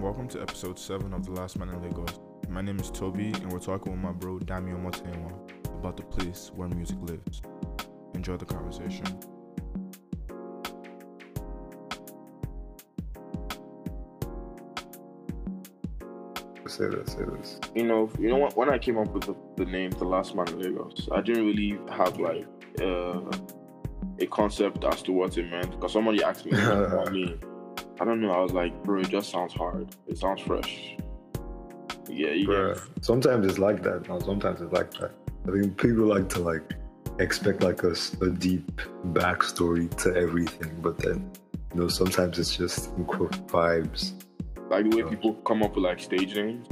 and welcome to episode 7 of The Last Man in Lagos. My name is Toby, and we're talking with my bro Dami Omotehinwa about the place where music lives. Enjoy the conversation. Say this, say this. you know, you know what? When I came up with the, the name "The Last Man in Lagos," I didn't really have like uh, a concept as to what it meant. Because somebody asked me, what I mean, I don't know. I was like, bro, it just sounds hard. It sounds fresh. Yeah, you Bruh, sometimes it's like that. No, sometimes it's like that. I think people like to like expect like a, a deep backstory to everything, but then you know sometimes it's just quote vibes. like the way people come up with like stage names.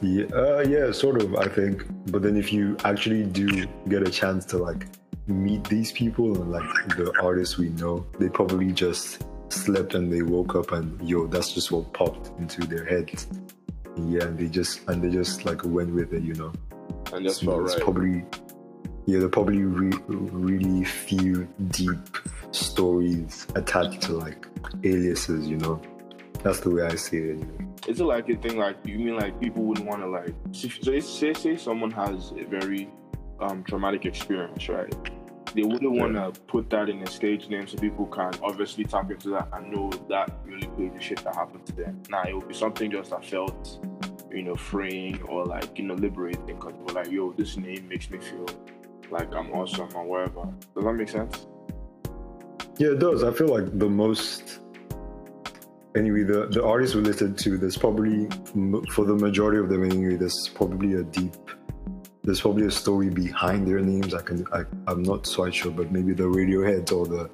Yeah, uh, yeah, sort of. I think, but then if you actually do get a chance to like meet these people and like the artists we know, they probably just slept and they woke up and yo, that's just what popped into their heads. Yeah, and they just and they just like went with it, you know. And that's So right. probably yeah, are probably re- really few deep stories attached to like aliases, you know. That's the way I see it. Anyway. Is it like a thing like you mean like people wouldn't want to like say say say someone has a very um traumatic experience, right? They wouldn't want to put that in a stage name so people can obviously tap into that and know that really crazy shit that happened to them. Nah, it would be something just that felt, you know, freeing or like you know liberating because we're like, yo, this name makes me feel like I'm awesome or whatever. Does that make sense? Yeah, it does. I feel like the most. Anyway, the the artists we listed to, there's probably for the majority of them anyway. There's probably a deep. There's probably a story behind their names. I can. I, I'm not quite sure, but maybe the Radioheads or the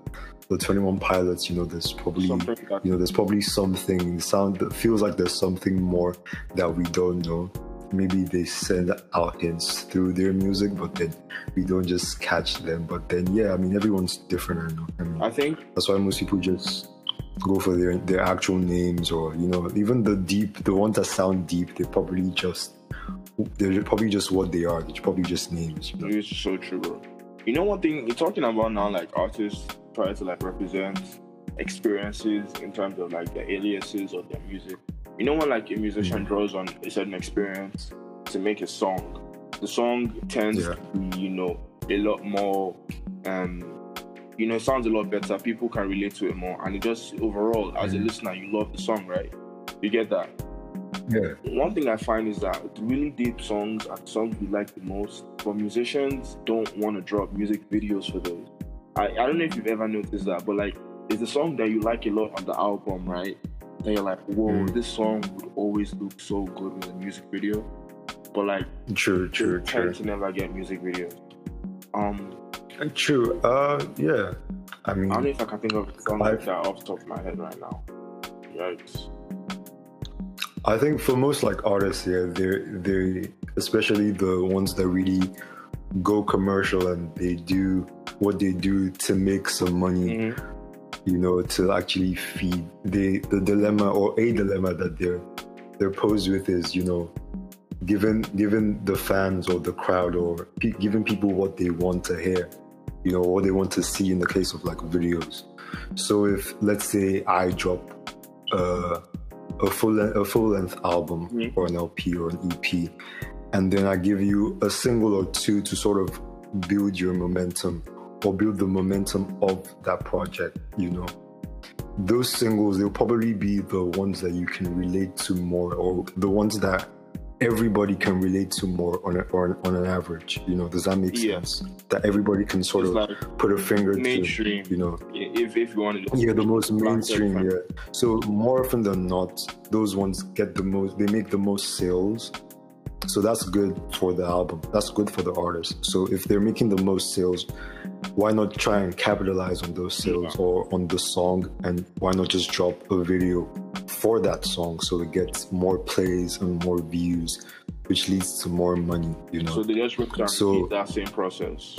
the Twenty One Pilots. You know, there's probably you know, there's probably something sound that feels like there's something more that we don't know. Maybe they send out hints through their music, but then we don't just catch them. But then, yeah, I mean, everyone's different. I mean, I think that's why most people just go for their their actual names, or you know, even the deep, the ones that sound deep, they probably just they're probably just what they are. They're probably just names. You know? It's so true, bro. You know one thing you're talking about now, like artists try to like represent experiences in terms of like their aliases or their music. You know when like a musician draws on a certain experience to make a song, the song tends Yeah. to be, you know, a lot more um you know, it sounds a lot better. People can relate to it more. And it just overall, as a Mhm. listener, you love the song, right? You get that? Yeah, one thing I find is that really deep songs are the songs we like the most, but musicians don't want to drop music videos for those. I, I don't know if you've ever noticed that, but like, it's a song that you like a lot on the album, right? Then you're like, whoa, Mm. this song would always look so good with a music video. But like, true, true, true. tend to never get music videos. Um, True. Uh, yeah. I mean, I don't know if I can think of a song I- like that off the top of my head right now. Yikes. I think for most like artists, yeah, they they especially the ones that really go commercial and they do what they do to make some money, Mhm. you know, to actually feed the the dilemma or a dilemma that they're they're posed with is, you know, given given the fans or the crowd or pe- giving people what they want to hear, you know, what they want to see in the case of like videos. So if let's say I drop uh, a full a full length album Mhm. or an LP or an EP, and then I give you a single or two to sort of build your momentum or build the momentum of that project, you know. Those singles, they'll probably be the ones that you can relate to more, or the ones that everybody can relate to more on, a, on, on an average. You know, does that make Yeah. sense? That everybody can sort It's of like put a finger mainstream. to, you know. If, if you want to Yeah, the most mainstream. Yeah. So more often than not, those ones get the most. They make the most sales. So that's good for the album. That's good for the artist. So if they're making the most sales, why not try and capitalize on those sales or on the song? And why not just drop a video for that song so it gets more plays and more views, which leads to more money. You know. So they just repeat So- that same process.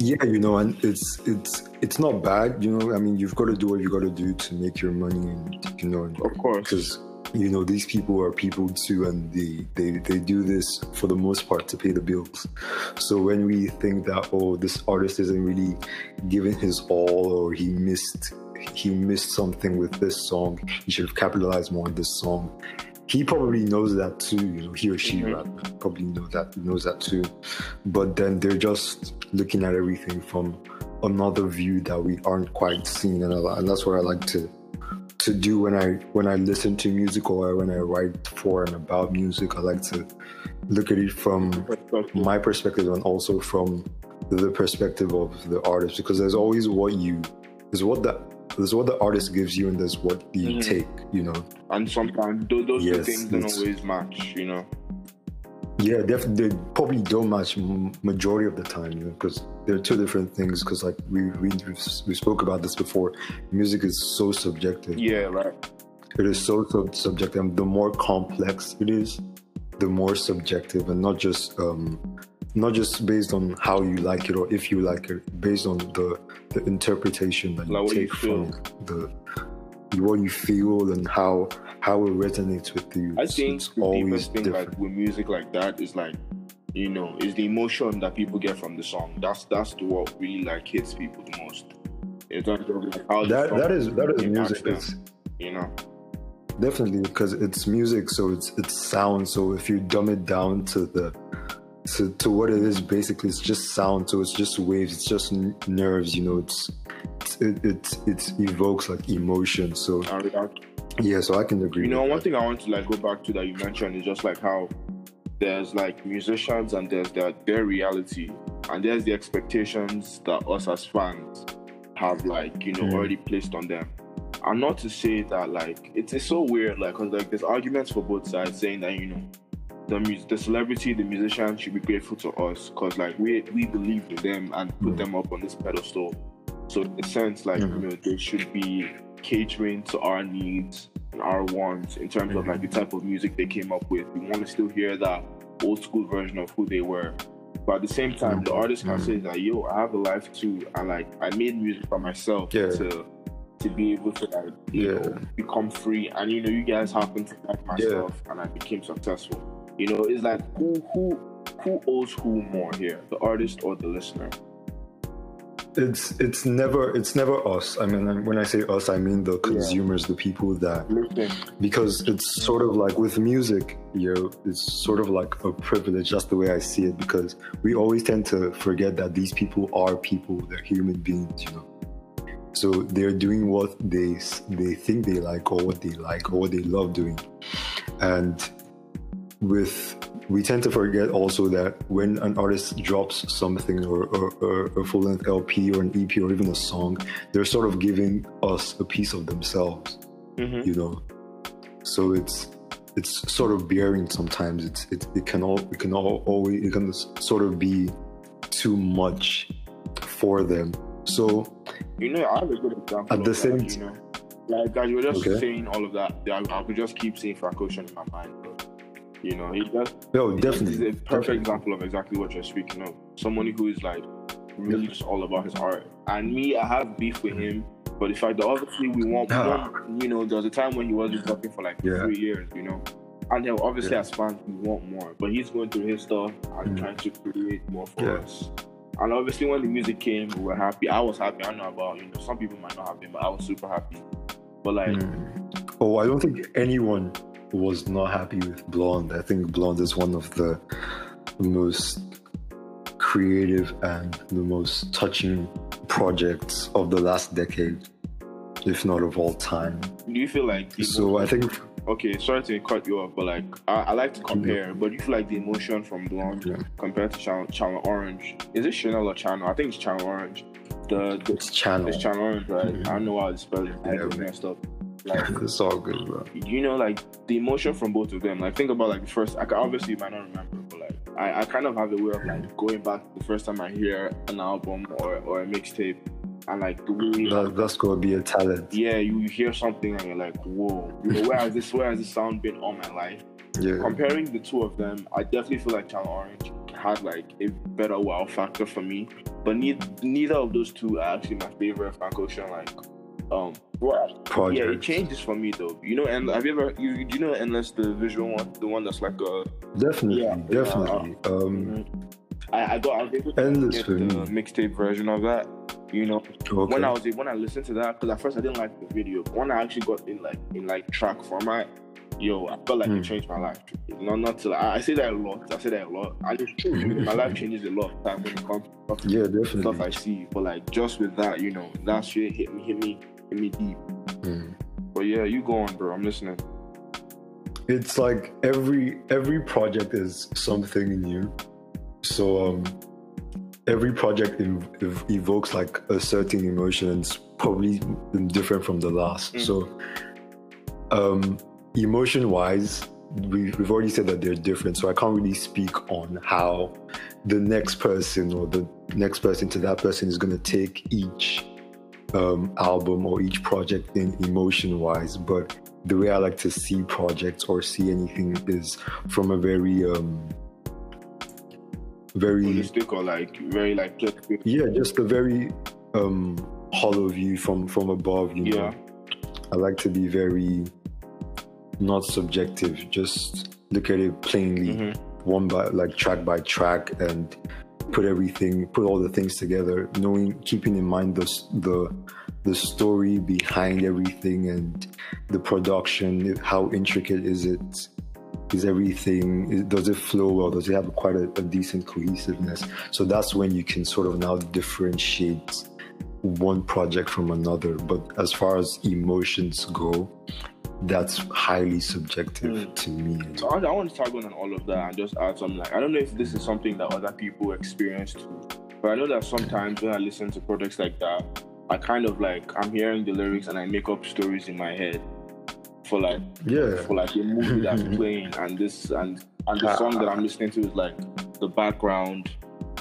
Yeah, you know, and it's it's it's not bad, you know. I mean, you've got to do what you got to do to make your money, and you know, Of course. because you know these people are people too, and they they they do this for the most part to pay the bills. So when we think that oh, this artist isn't really giving his all, or he missed he missed something with this song. He should have capitalized more on this song. He probably knows that too. You know, he or she Mhm. probably know that knows that too. But then they're just looking at everything from another view that we aren't quite seeing, and, and that's what I like to to do when I when I listen to music or when I write for and about music. I like to look at it from my perspective and also from the perspective of the artist because there's always what you there's what the there's what the artist gives you and there's what you Mhm. take you know and sometimes those, those two things don't always match. You know. Yeah definitely they probably don't match majority of the time you know because they're two different things because like we, we we spoke about this before music is so subjective Yeah. Right. it is so sub- subjective and the more complex it is the more subjective and not just um not just based on how you like it or if you like it based on the the interpretation that you Like you take from the what you feel and how how it resonates with you. I think it's the always deepest thing, different. like with music like that, is like, you know, is the emotion that people get from the song. That's that's the what really like hits people the most. Terms like how that that is that is music. them, it's you know. definitely because it's music so it's it's sound. So if you dumb it down to the to, to what it is basically it's just sound. So it's just waves it's just n- nerves you know? It's it's- it, it it evokes like emotion. So And without- yeah so i can agree You know, one that. thing I want to like go back to that you mentioned is just like how there's like musicians and there's their their reality and there's the expectations that us as fans have like you know Mhm. already placed on them. And not to say that like it's, it's so weird like because like there's arguments for both sides saying that you know the mus- the celebrity the musician should be grateful to us because like we we believed in them and put Mhm. them up on this pedestal. So in a sense like Mhm. you know they should be catering to our needs and our wants in terms of like the type of music they came up with. We want to still hear that old school version of who they were. But at the same time, the Mhm. artist can Mhm. say that, yo, I have a life too, and like I made music for myself Yeah. to to be able to like you Yeah. know become free. And you know, you guys happen to like myself, Yeah. and I became successful. You know, it's like who who who owes who more here, the artist or the listener? It's it's never it's never us. I mean when i say us i mean the consumers the people that Listen, because it's sort of like with music you know it's sort of like a privilege. That's the way i see it because we always tend to forget that these people are people. They're human beings you know. So they're doing what they they think they like or what they like or what they love doing. And with we tend to forget also that when an artist drops something or, a full length LP or an EP or even a song, they're sort of giving us a piece of themselves Mhm. you know so it's it's sort of bearing sometimes it's it, it can all it can all always it can sort of be too much for them so You know, I have a good example. At the same you know, like guys, you were just Okay. saying all of that. I, I could just keep seeing Frank Ocean in my mind. You know, he just no definitely is a perfect example of exactly what you're speaking of. Someone who is like really just all about his art. And me, I have beef with him. But the fact that obviously we want, Ah. want you know, there was a time when he wasn't working for like Yeah. three years, you know. And then obviously Yeah. as fans we want more. But he's going through his stuff and Mm. trying to create more for Yeah. us. And obviously when the music came, we were happy. I was happy. I know about, you know, some people might not have been, but I was super happy. But like Mm. Oh i don't think anyone was not happy with blonde i think blonde is one of the most creative and the most touching projects of the last decade if not of all time do you feel like the so i think Okay, sorry to cut you off, but like I, I like to compare. But you feel like the emotion from Blonde Yeah. compared to Channel, Channel Orange is it Chanel or Channel? I think it's Channel Orange. The, the it's channel it's Channel Orange, right? Mhm. I don't know how to spell it. I Yeah, messed up. Like it's all good bro you know, like the emotion from both of them. Like think about like the first. I obviously you might not remember, but like I, I kind of have a way of like going back the first time I hear an album or or a mixtape, and like the way that, that's gonna be a talent yeah, you hear something and you're like, whoa, you know, where has this where has this sound been all my life? yeah Comparing the two of them, I definitely feel like Channel Orange had like a better wow factor for me. But neither neither of those two are actually my favorite Frank Ocean like um well, yeah, it changes for me though. You know, and have you ever you do you know Endless the visual one, the one that's like a definitely Yeah, definitely um I, I got I was able to Endless get the mixtape version of that. You know, Okay. when I was when I listened to that, because at first I didn't like the video, but when I actually got in like in like track format, yo, I felt like Hmm. it changed my life. Not not to I, I say that a lot. I say that a lot, and it's true. my life changes a lot time when it comes to stuff, yeah, stuff I see. But like just with that, you know, that shit hit me, hit me, hit me deep. Mm. But yeah, you go on, bro. I'm listening. It's like every every project is something new. So um, every project ev- ev- evokes like a certain emotion, and it's probably different from the last. Mm. So um, emotion wise, we've already said that they're different. So I can't really speak on how the next person or the next person to that person is going to take each um, album or each project in emotion wise. But the way I like to see projects or see anything is from a very, um, very Holistic or like very like yeah, just a very um, hollow view from from above. You know. I like to be very not subjective. Just look at it plainly, Mhm. one by like track by track, and put everything, put all the things together, knowing, keeping in mind the the the story behind everything and the production. How intricate is it? Is everything? Does it flow well? Does it have quite a, a decent cohesiveness? So that's when you can sort of now differentiate one project from another. But as far as emotions go, that's highly subjective Mm. to me. So I, I want to tag on on all of that and just add something like I don't know if this is something that other people experience too, but I know that sometimes when I listen to projects like that, I kind of like I'm hearing the lyrics and I make up stories in my head for like Yeah. for like a movie that's playing and this and and the song that I'm listening to is like the background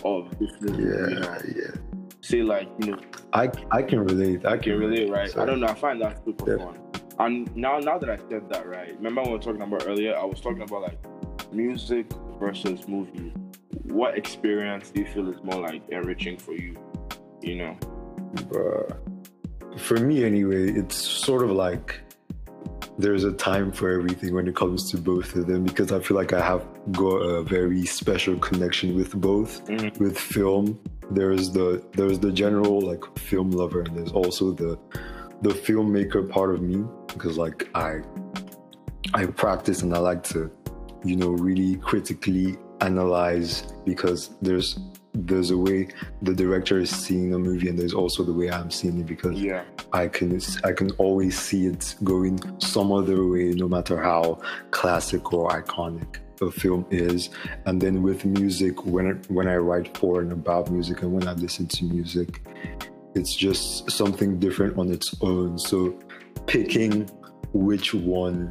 of this movie. Yeah, You know, yeah. say like you know I I can relate. I I can relate, right? So- I don't know. I find that super Yeah. fun. And now, now that I said that, right? Remember when we were talking about earlier? I was talking about like music versus movie. What experience do you feel is more like enriching for you? You know? Bruh. For me, anyway, it's sort of like there's a time for everything when it comes to both of them because I feel like I have got a very special connection with both. Mhm. With film, there's the there's the general like film lover, and there's also the the filmmaker part of me because like I I practice and I like to you know really critically analyze because there's there's a way the director is seeing a movie and there's also the way I'm seeing it because Yeah. I can I can always see it going some other way no matter how classic or iconic a film is and then with music when when I write for and about music and when I listen to music it's just something different on its own so picking which one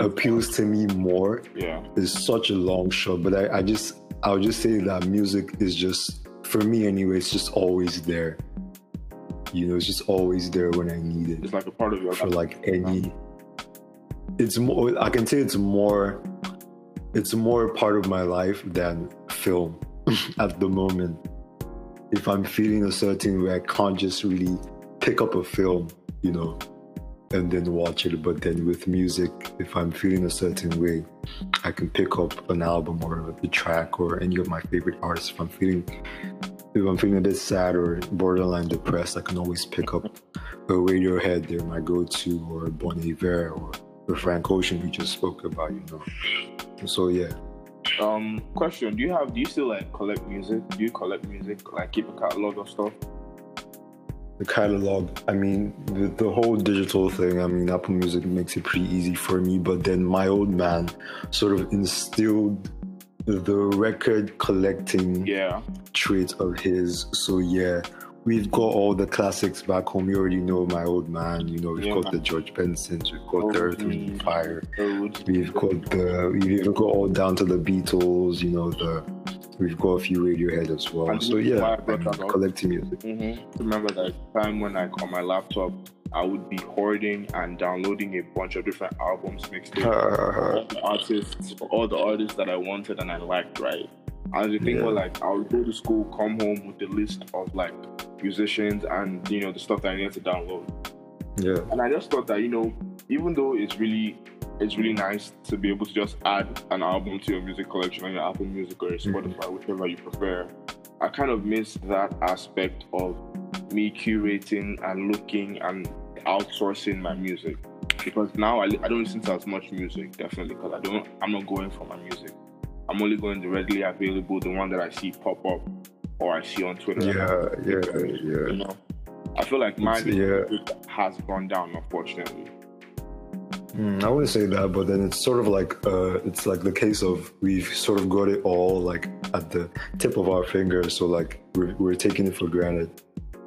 appeals to me more Yeah. is such a long shot, but I, I just I'll just say that music is just for me anyway, it's just always there. You know, it's just always there when I need it It's like a part of your for life. like any it's more I can say it's more it's more part of my life than film at the moment. If I'm feeling a certain way, I can't just really pick up a film, you know, and then watch it. But then with music, if I'm feeling a certain way, I can pick up an album or a track or any of my favorite artists. If I'm feeling if I'm feeling a bit sad or borderline depressed, I can always pick up a Radiohead. They're my go-to, or Bon Iver, or the Frank Ocean we just spoke about. You know. So yeah, Um, question: Do you have? Do you still like collect music? Do you collect music? Like keep a catalog of stuff? the catalog. I mean, the, the whole digital thing. I mean, Apple Music makes it pretty easy for me. But then my old man sort of instilled the record collecting Yeah. trait of his. So yeah, we've got all the classics back home. You already know my old man. You know, we've Yeah. got the George Bensons, we've got the Earth, Wind, Fire. We've got the we've even got all down to the Beatles. You know, the we've got a few Radiohead as well. And So this is why yeah, I brought I'm collecting music. Mm-hmm. Remember that time when I on my laptop, I would be hoarding and downloading a bunch of different albums, mixtapes, all the artists, all the artists that I wanted and I liked, right? And the thing Yeah. was like, I would go to school, come home with the list of like musicians and you know the stuff that I needed to download. yeah. And I just thought that you know, even though it's really it's really nice to be able to just add an album to your music collection on your Apple Music or your Mhm. Spotify, whichever you prefer. I kind of miss that aspect of me curating and looking and outsourcing my music because now I, I don't listen to as much music definitely because I don't I'm not going for my music. I'm only going readily available the one that I see pop up or I see on Twitter. Yeah, yeah, You yeah. know, I feel like my It's- yeah. has gone down unfortunately. Mm, I wouldn't say that, but then it's sort of like uh, it's like the case of we've sort of got it all like at the tip of our fingers, so like we're, we're taking it for granted.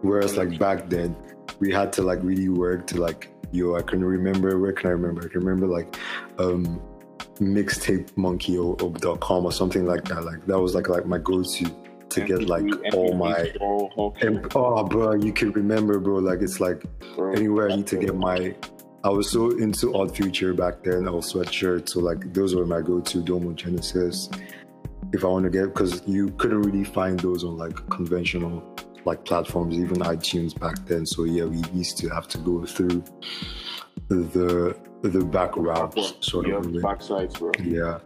Whereas like back then, we had to like really work to like yo, I can remember where can I remember? I can remember like um mixtape monkey or, or dot com or something like that. Like that was like like my go-to to get like MP3, all my all and, oh bro, you can remember bro, like it's like bro. anywhere I need to get my. I was so into Odd Future back then, Earl Sweatshirts, so like those were my go-to Domo Genesis. If I want to get, because you couldn't really find those on like conventional like platforms, even iTunes back then. So yeah, we used to have to go through the the back routes, sort yeah, of. backsides, bro. Yeah,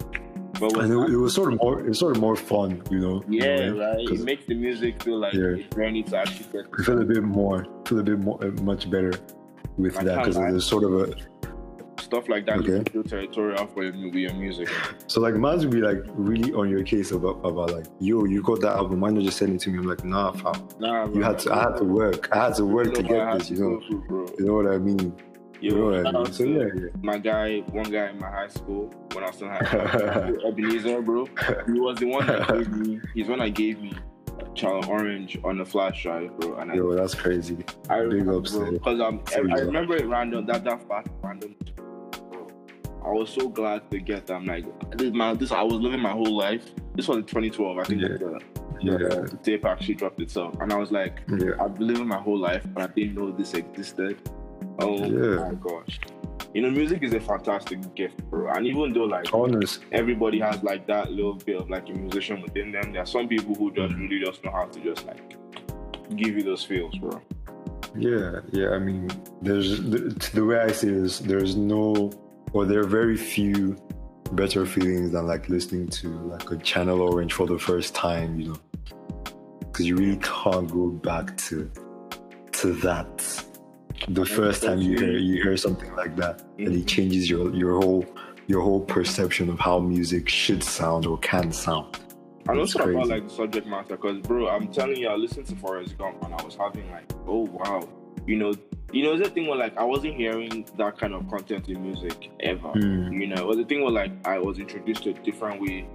But and it, it was sort of more, it was sort of more fun, you know. yeah, right. It makes the music feel like Yeah. it's ready to actually get. I feel a bit more, feel a bit more, uh, much better with I that because there's sort of a Stuff like that Okay. you feel territorial for your, with your music. So like man's would be like really on your case about about like, yo, you got that album, why not just send it to me? I'm like, nah, fam. Nah, bro. You had to I had to work. I had to work to know what I get this, you know. You know what I mean? Yo, what I shout mean? out So to yeah, my guy, one guy in my high school when I was in high school. Ebenezer, bro. He was the one that gave me. He's one that gave me Channel Orange on the flash drive, bro. And I, Yo, that's crazy. I remember, because um, I, I remember it random. That that fast random. Bro, I was so glad to get that. I'm like, this my this. I was living my whole life. This was in 2012. I think Yeah. the, Yeah, the tape actually dropped itself, and I was like, yeah. I've been living my whole life, but I didn't know this existed. Oh Yeah. my gosh. You know, music is a fantastic gift, bro. And even though like Honest. everybody has like that little bit of like a musician within them, there are some people who just mm. really just know how to just like give you those feels, bro. Yeah, yeah. I mean, there's the, the way I see it is there's no, or there are very few better feelings than like listening to like a Channel Orange for the first time, you know, because you really can't go back to to that the first time you hear you hear something like that, and it changes your your whole your whole perception of how music should sound or can sound. And It's also about like the subject matter, because bro, I'm telling you, I listened to Forrest Gump and I was having like, oh wow, you know, you know, it's the thing where like I wasn't hearing that kind of content in music ever. Hmm. You know, it was the thing where like I was introduced to a different way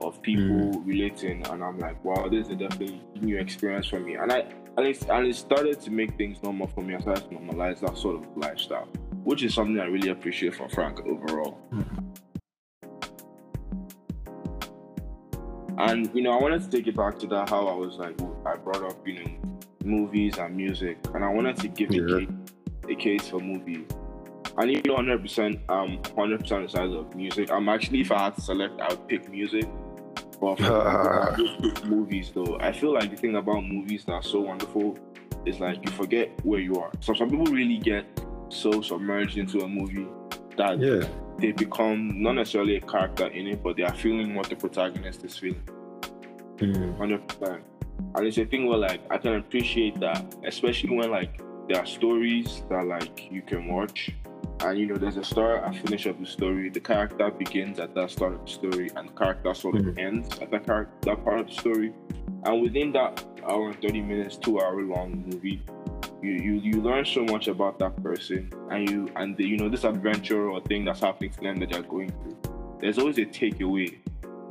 of people relating, and I'm like, wow, this is a definitely new experience for me. And I and it, and it started to make things normal for me. I started to normalize that sort of lifestyle, which is something I really appreciate from Frank overall. And you know, I wanted to take it back to that how I was like I brought up, you know, movies and music, and I wanted to give Yeah. a, case, a case for movies. And you know, 100, percent um, 100 percent the size of music. I'm actually, if I had to select, I would pick music. But for I would pick movies, though, I feel like the thing about movies that are so wonderful is like you forget where you are. So some people really get so submerged into a movie that Yeah, they become not necessarily a character in it, but they are feeling what the protagonist is feeling. Mm. Hundred percent. And it's a thing where like I can appreciate that, especially when like there are stories that like you can watch, and you know there's a start and finish of the story. The character begins at that start of the story, and the character sort of Mhm. ends at that character that part of the story. And within that hour and thirty minutes, two hour long movie, you, you you learn so much about that person, and you and the, you know this adventure or thing that's happening to them that they're going through. There's always a takeaway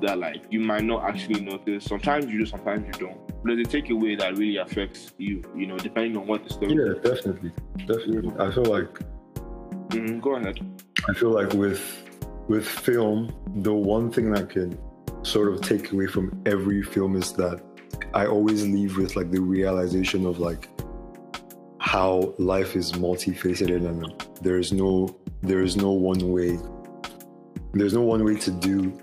that like you might not actually notice. Sometimes you do, sometimes you don't. But there's a takeaway that really affects you, you know, depending on what the story yeah, definitely, definitely. I feel like Mhm, go ahead. I feel like with with film, the one thing that can sort of take away from every film is that I always leave with like the realization of like how life is multifaceted and there is no there is no one way there's no one way to do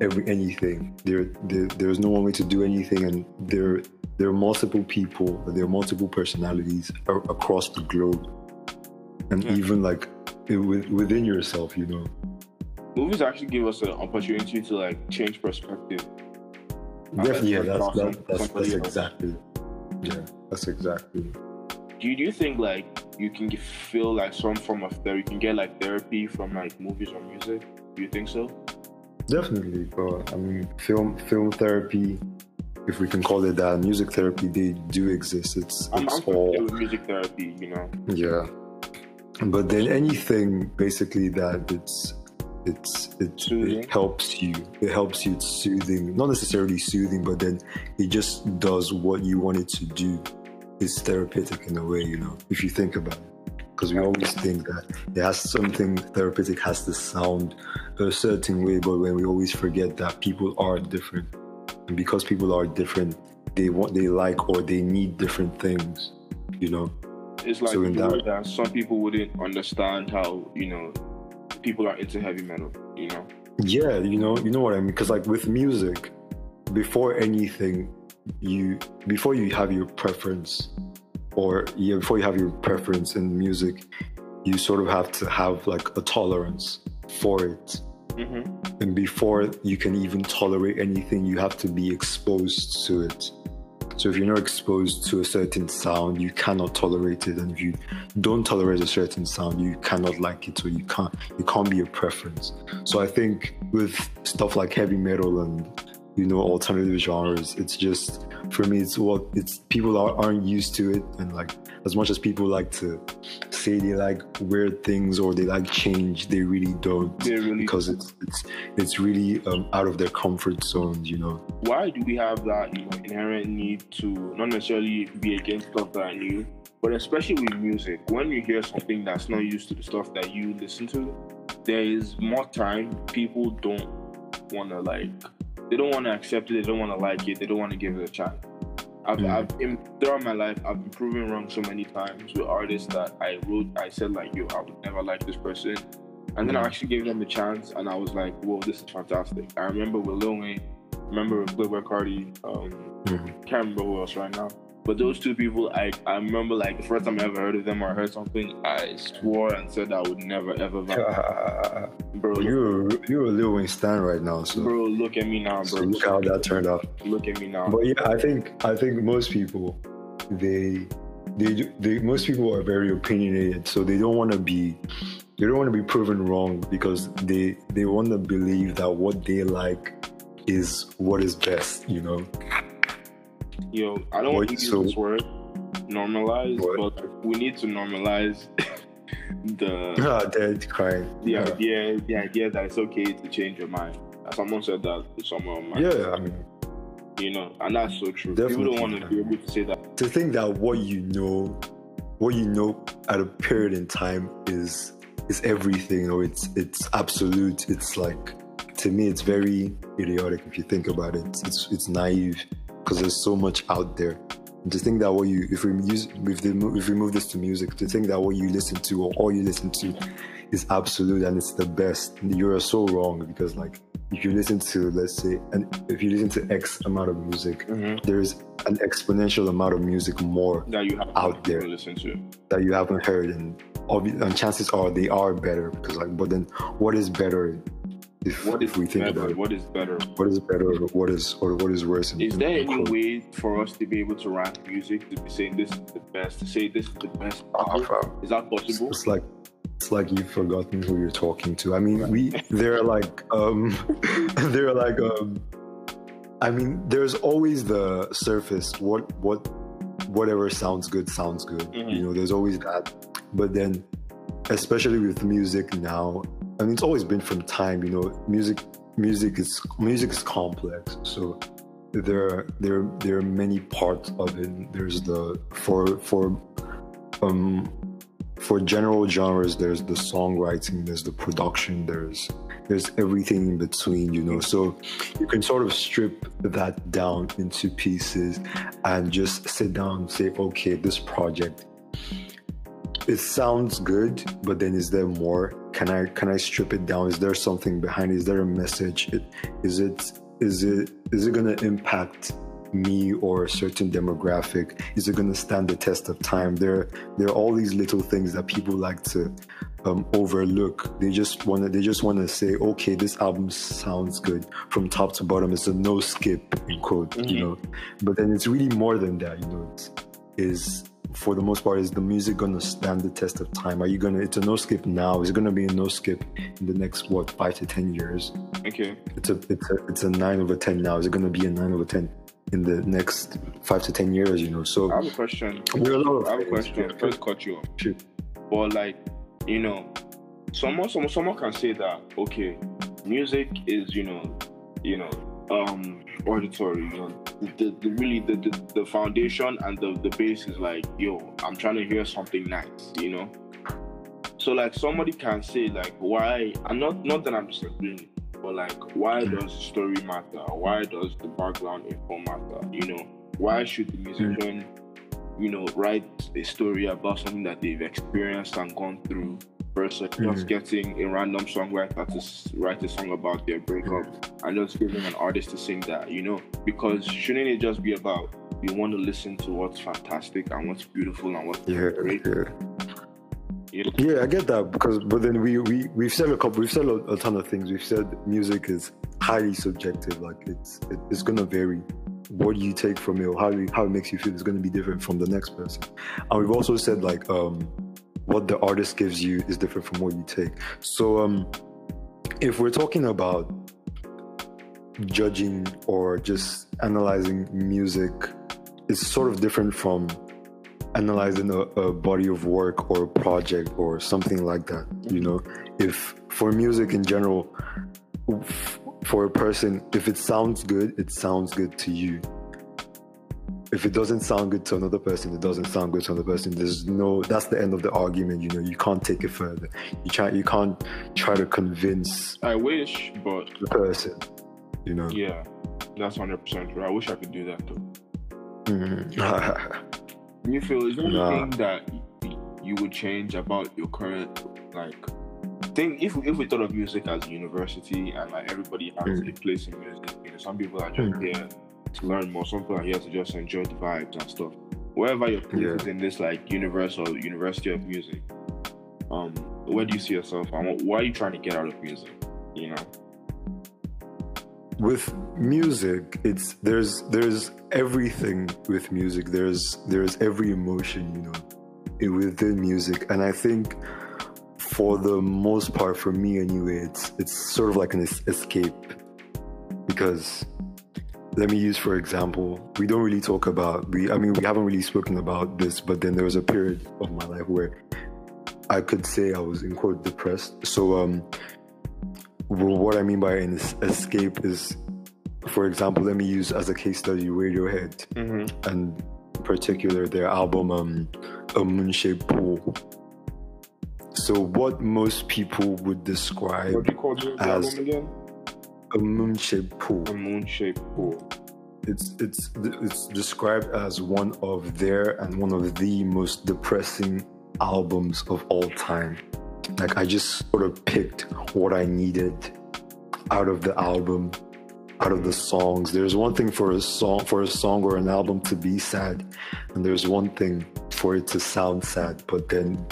every anything there, there there's no one way to do anything and there there are multiple people there are multiple personalities across the globe and Yeah. even like it, within yourself you know Movies actually give us an opportunity to like change perspective. Definitely, yeah, that's that, that's, that's exactly. Yeah, that's exactly. Do you, do you think like you can feel like some form of therapy? You can get like therapy from like movies or music? Do you think so? Definitely, but I mean, film film therapy, if we can call it that, music therapy, they do exist. It's I'm, it's I'm all music therapy. You know, yeah. But then anything basically that it's it's it, it helps you. It helps you. It's soothing, not necessarily soothing, but then it just does what you want it to do. It's therapeutic in a way, you know. If you think about it, because we always think that it has something therapeutic has to sound a certain way, but when we always forget that people are different, and because people are different, they want, they like, or they need different things, you know. It's like So in that- that some people wouldn't understand how you know people are into heavy metal. You know, Yeah, you know, you know what I mean. Because like with music, before anything, you before you have your preference, or yeah, before you have your preference in music, you sort of have to have like a tolerance for it. mm-hmm. And before you can even tolerate anything, you have to be exposed to it. So if you're not exposed to a certain sound, you cannot tolerate it. And if you don't tolerate a certain sound, you cannot like it, or you can't. It can't be a preference. So I think with stuff like heavy metal and you know alternative genres, it's just for me, it's what it's people are, aren't used to it, and like as much as people like to say they like weird things or they like change, they really don't they really. because it's it's it's really um, out of their comfort zone, you know. why do we have that you know inherent need to not necessarily be against stuff that are new, but especially with music, when you hear something that's not used to the stuff that you listen to, there is more time people don't want to like, they don't want to accept it, they don't want to like it, they don't want to give it a chance. I've, Mm. I've in, throughout my life, I've been proven wrong so many times with artists that I wrote, I said like, yo, I would never like this person. And then I Mm. actually gave them a chance, and I was like, "Whoa, this is fantastic!" I remember with Lil Wayne, remember with Playboi Carti, um, Mhm. can't remember who else right now. But those two people, I, I remember like the first time I ever heard of them or heard something, I swore and said I would never ever, vibe. bro. Look, you're you're a Lil Wayne stan right now, so, bro, look at me now, so bro. look how that turned out. Look at me now. But yeah, I think I think most people they they they most people are very opinionated, so they don't want to be they don't want to be proven wrong because they they want to believe that what they like is what is best, you know. Yo, I don't want to Wait, use so- this word, normalize, What? but we need to normalize the Ah, dead crying. the Yeah. idea the idea that it's okay to change your mind. Someone said that to someone. my Yeah, I mean, you know, and that's so true. Definitely. People don't want to be able to say that. to think that what you know, what you know at a period in time is is everything, or it's it's absolute. It's like to me, it's very idiotic if you think about it. It's it's naive because there's so much out there. And to think that what you if we use if they if we move this to music, to think that what you listen to or all you listen to is absolute and it's the best, you're so wrong because like if you listen to let's say and if you listen to X amount of music, mm-hmm. there's an exponential amount of music more That you have Out there to listen to. that you haven't heard and obvi- and chances are they are better because like but then what is better if, What is if we think better? about it What is better? what is better or what is or what is worse in, Is there in any way for us to be able to rank music to be saying this is the best, to say this is the best? Ah. Is that possible? it's like it's like you've forgotten who you're talking to i mean we they're like um they're like um i mean there's always the surface what what whatever sounds good sounds good Mhm. you know there's always that but then especially with music now i mean it's always been from time you know music music is music is complex. So there are there there are many parts of it. There's the for for um for general genres there's the songwriting there's the production there's there's everything in between you know. So you can sort of strip that down into pieces and just sit down and say okay this project it sounds good but then is there more can i can i strip it down is there something behind it? is there a message it, is it is it is it going to impact me or a certain demographic? Is it going to stand the test of time? There, there are all these little things that people like to um, overlook. They just want to. They just want to say, okay, this album sounds good from top to bottom. It's a no skip in quote, Mhm. you know. But then it's really more than that, you know. It's, is for the most part, is the music gonna stand the test of time? Are you gonna? It's a no skip now. Is it gonna be a no skip in the next what five to ten years? Okay. It's a it's a it's a nine over ten now. Is it gonna be a nine over ten in the next five to ten years? You know. So I have a question. there are a lot of I have a question. First, cut you off. Shoot. But like, you know, someone, someone, someone can say that okay, music is you know, you know, um, auditory. You know, the, the really the, the the foundation and the the base is like, yo, I'm trying to hear something nice. You know. So like somebody can say like why and not not that I'm disagreeing, but like why hmm. does the story matter? Why does the background info matter? You know, why should the hmm. musician, you know, write a story about something that they've experienced and gone through versus just Mhm. getting a random songwriter to write a song about their breakup and just giving an artist to sing that, you know? Because shouldn't it just be about you want to listen to what's fantastic and what's beautiful and what's Yeah, great? yeah. You know? Yeah, I get that because, but then we we we've said a couple, we've said a, a ton of things. We've said music is highly subjective. Like it's it, it's gonna vary. What you take from it, or how you, how it makes you feel, is gonna be different from the next person. And we've also said like um, what the artist gives you is different from what you take. So um, if we're talking about judging or just analyzing music, it's sort of different from analyzing a, a body of work or a project or something like that you know if for music in general for a person if it sounds good it sounds good to you if it doesn't sound good to another person it doesn't sound good to another person there's no that's the end of the argument you know you can't take it further you can't you can't try to convince I wish, but the person you know yeah, that's hundred percent true. I wish I could do that though. Mhm. You feel is there Nah. anything that you would change about your current like thing? If if we thought of music as a university and like everybody has Mm. a place in music, you know, some people are just Mm. here to learn more. Some people are here to just enjoy the vibes and stuff. Wherever your place Yeah. is in this like universe or university of music, um, where do you see yourself? And what, why are you trying to get out of music? You know. with music it's there's there's everything with music there's there's every emotion you know within music and i think for the most part for me anyway it's it's sort of like an es- escape because let me use for example we don't really talk about we i mean we haven't really spoken about this but then there was a period of my life where i could say i was in quote depressed so um what I mean by an escape is, for example, let me use as a case study Radiohead, Mm-hmm. and in particular their album um, A Moon-Shaped Pool. So, what most people would describe What do you call the the As- album again? A moon-shaped pool, A moon-shaped pool. it's it's it's described as one of their and one of the most depressing albums of all time. Like I just sort of picked what I needed out of the album, out of the songs. There's one thing for a song for a song or an album to be sad, and there's one thing for it to sound sad. But then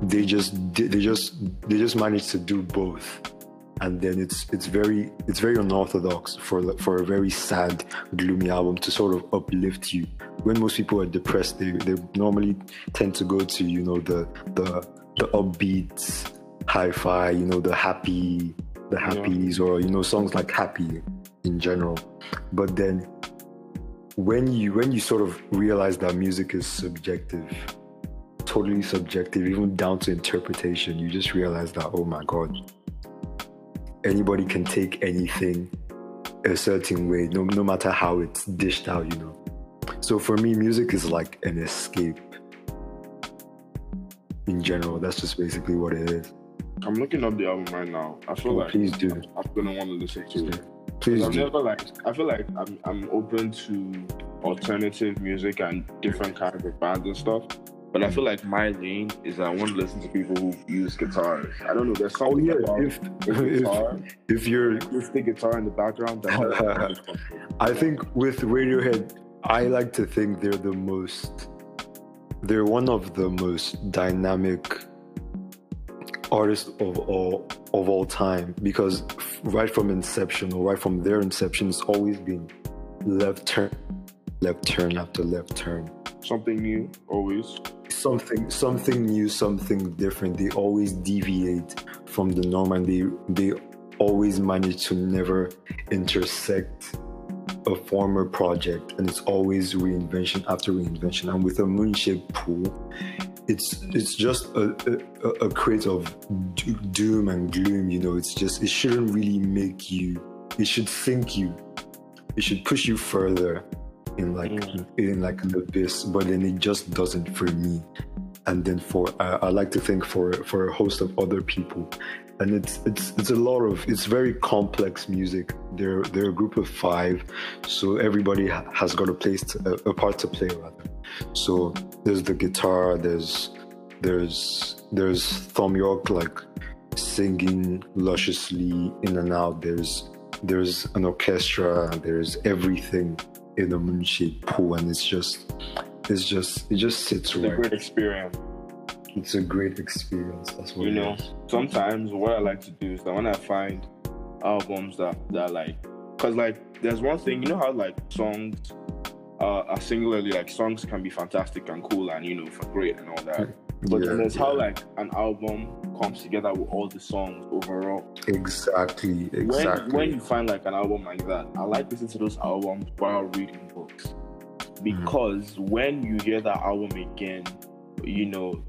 they just they just they just managed to do both and then it's it's very it's very unorthodox for for a very sad gloomy album to sort of uplift you when most people are depressed they they normally tend to go to you know the the the upbeat hi-fi you know the happy the Yeah. happies or you know songs like happy in general but then when you when you sort of realize that music is subjective totally subjective even down to interpretation you just realize that oh my god anybody can take anything a certain way, no, no matter how it's dished out, you know. So for me, music is like an escape. In general, that's just basically what it is. I'm looking up the album right now. I feel oh, like please do, I'm gonna want to listen to it. please I'm do. never like I feel like I'm I'm open to alternative music and different kinds of bands and stuff. But I hmm. feel like my lane is I want to listen to people who use guitars. I don't know. There's Oh something yeah, about if guitar, if, if you're, just the guitar in the background. I think with Radiohead, I like to think they're the most, they're one of the most dynamic artists of all of all time because right from inception or right from their inception, it's always been left turn, left turn after left turn. something new always. Something something new something different. They always deviate from the norm and they they always manage to never intersect a former project. And it's always reinvention after reinvention. And with a moonshaped pool it's it's just a, a, a crate of do- doom and gloom you know. It's just it shouldn't really make you it should sink you. It should push you further in like Mm. in like an abyss but then it just doesn't for me. And then for uh, I like to think for for a host of other people. And it's it's it's a lot of it's very complex music. They're they're a group of five so everybody has got a place to, a, a part to play rather. So there's the guitar there's there's there's Thom Yorke like singing lusciously in and out. There's there's an orchestra there's everything in a moonshaped pool and it's just it's just it just sits It's a great experience. it's a great experience that's what You know, sometimes what I like to do is that when I find albums that that like, cause like there's one thing you know how like songs uh, are singularly like songs can be fantastic and cool and you know for great and all that. But Yeah, then there's how like an album comes together with all the songs overall. exactly exactly When when you find like an album like that, I like listening to those albums while reading books. Mm-hmm. Because when you hear that album again, you know,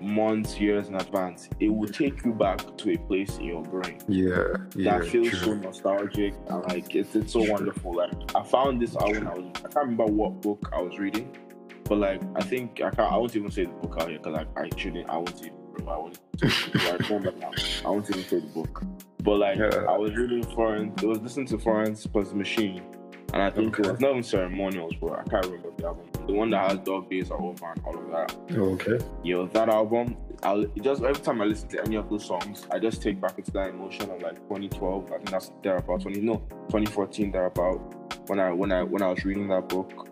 months, years in advance, it will take you back to a place in your brain yeah yeah that feels true. so nostalgic and like it's, it's so wonderful. Like I found this album, I was I can't remember what book I was reading, but like I think I can't I won't even say the book out here because I, I shouldn't I won't even I I remember now. I won't even say the book. But like Yeah. I was reading Florence, I was listening to Florence plus machine. And I think it Okay. was not even ceremonials, bro. I can't remember the album. The one that has dog days are over and all of that. okay Yo, that album, I'll just every time I listen to any of those songs, I just take back into that emotion of like 2012. I think that's thereabout 20 no 2014 there about when I when I when I was reading that book,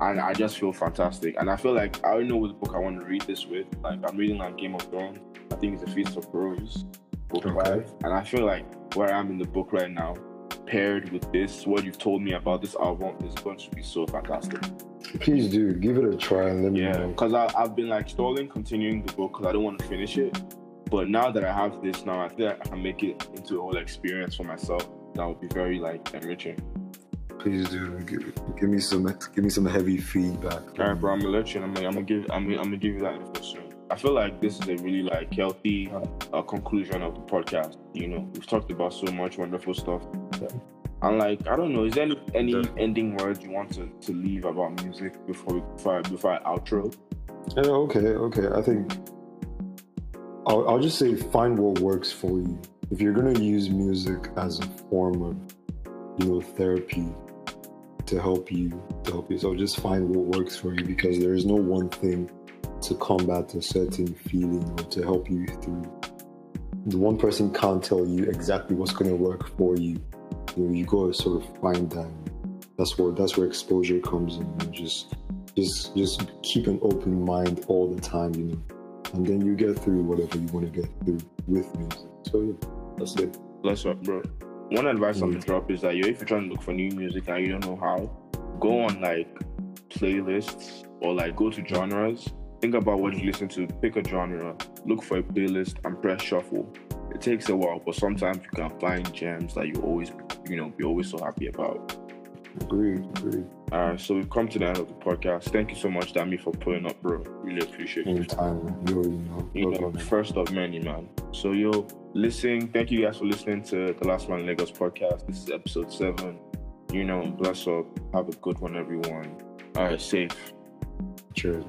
and I just feel fantastic. And I feel like I already know what book I want to read this with. Like I'm reading like Game of Thrones. I think it's a Feast of Crows, book Okay. five, and I feel like where I am in the book right now, paired with this, what you've told me about this album is going to be so fantastic. please do give it a try and let me Yeah, know because I've been like stalling continuing the book because I don't want to finish it. But now that I have this, now I feel like I can make it into a whole experience for myself. That would be very like enriching. Please do give, give me some give me some heavy feedback All right, bro, I'm gonna let you. I'm gonna, I'm gonna give. I'm gonna, I'm gonna give you that info soon. I feel like this is a really like healthy uh, conclusion of the podcast. You know, we've talked about so much wonderful stuff. Yeah. And like, I don't know, is there any, any Definitely. ending words you want to, to leave about music before we before I, before I outro? Yeah, okay, okay. I think I'll, I'll just say find what works for you. If you're gonna use music as a form of, you know, therapy to help you to help yourself, just find what works for you because there is no one thing to combat a certain feeling or to help you through. The one person can't tell you exactly what's gonna work for you. You know, you gotta sort of find that. That's where that's where exposure comes in. You just just just keep an open mind all the time, you know, and then you get through whatever you want to get through with music. So yeah, that's it. Bless up, bro. One advice on the drop is that yo, if you're trying to look for new music and you don't know how, go on like playlists or like go to genres. Think about what you listen to, pick a genre, look for a playlist and press shuffle. It takes a while, but sometimes you can find gems that you always you know be always so happy about. Agreed, agreed. Alright, so we've come to the end of the podcast. Thank you so much, Dami, for pulling up, bro. Really appreciate it. Anytime, you know. you know, first of many, man. So, yo, listen, thank you guys for listening to the Last Man Lagos podcast. This is episode seven. You know, bless up. Have a good one, everyone. All right, safe. Cheers.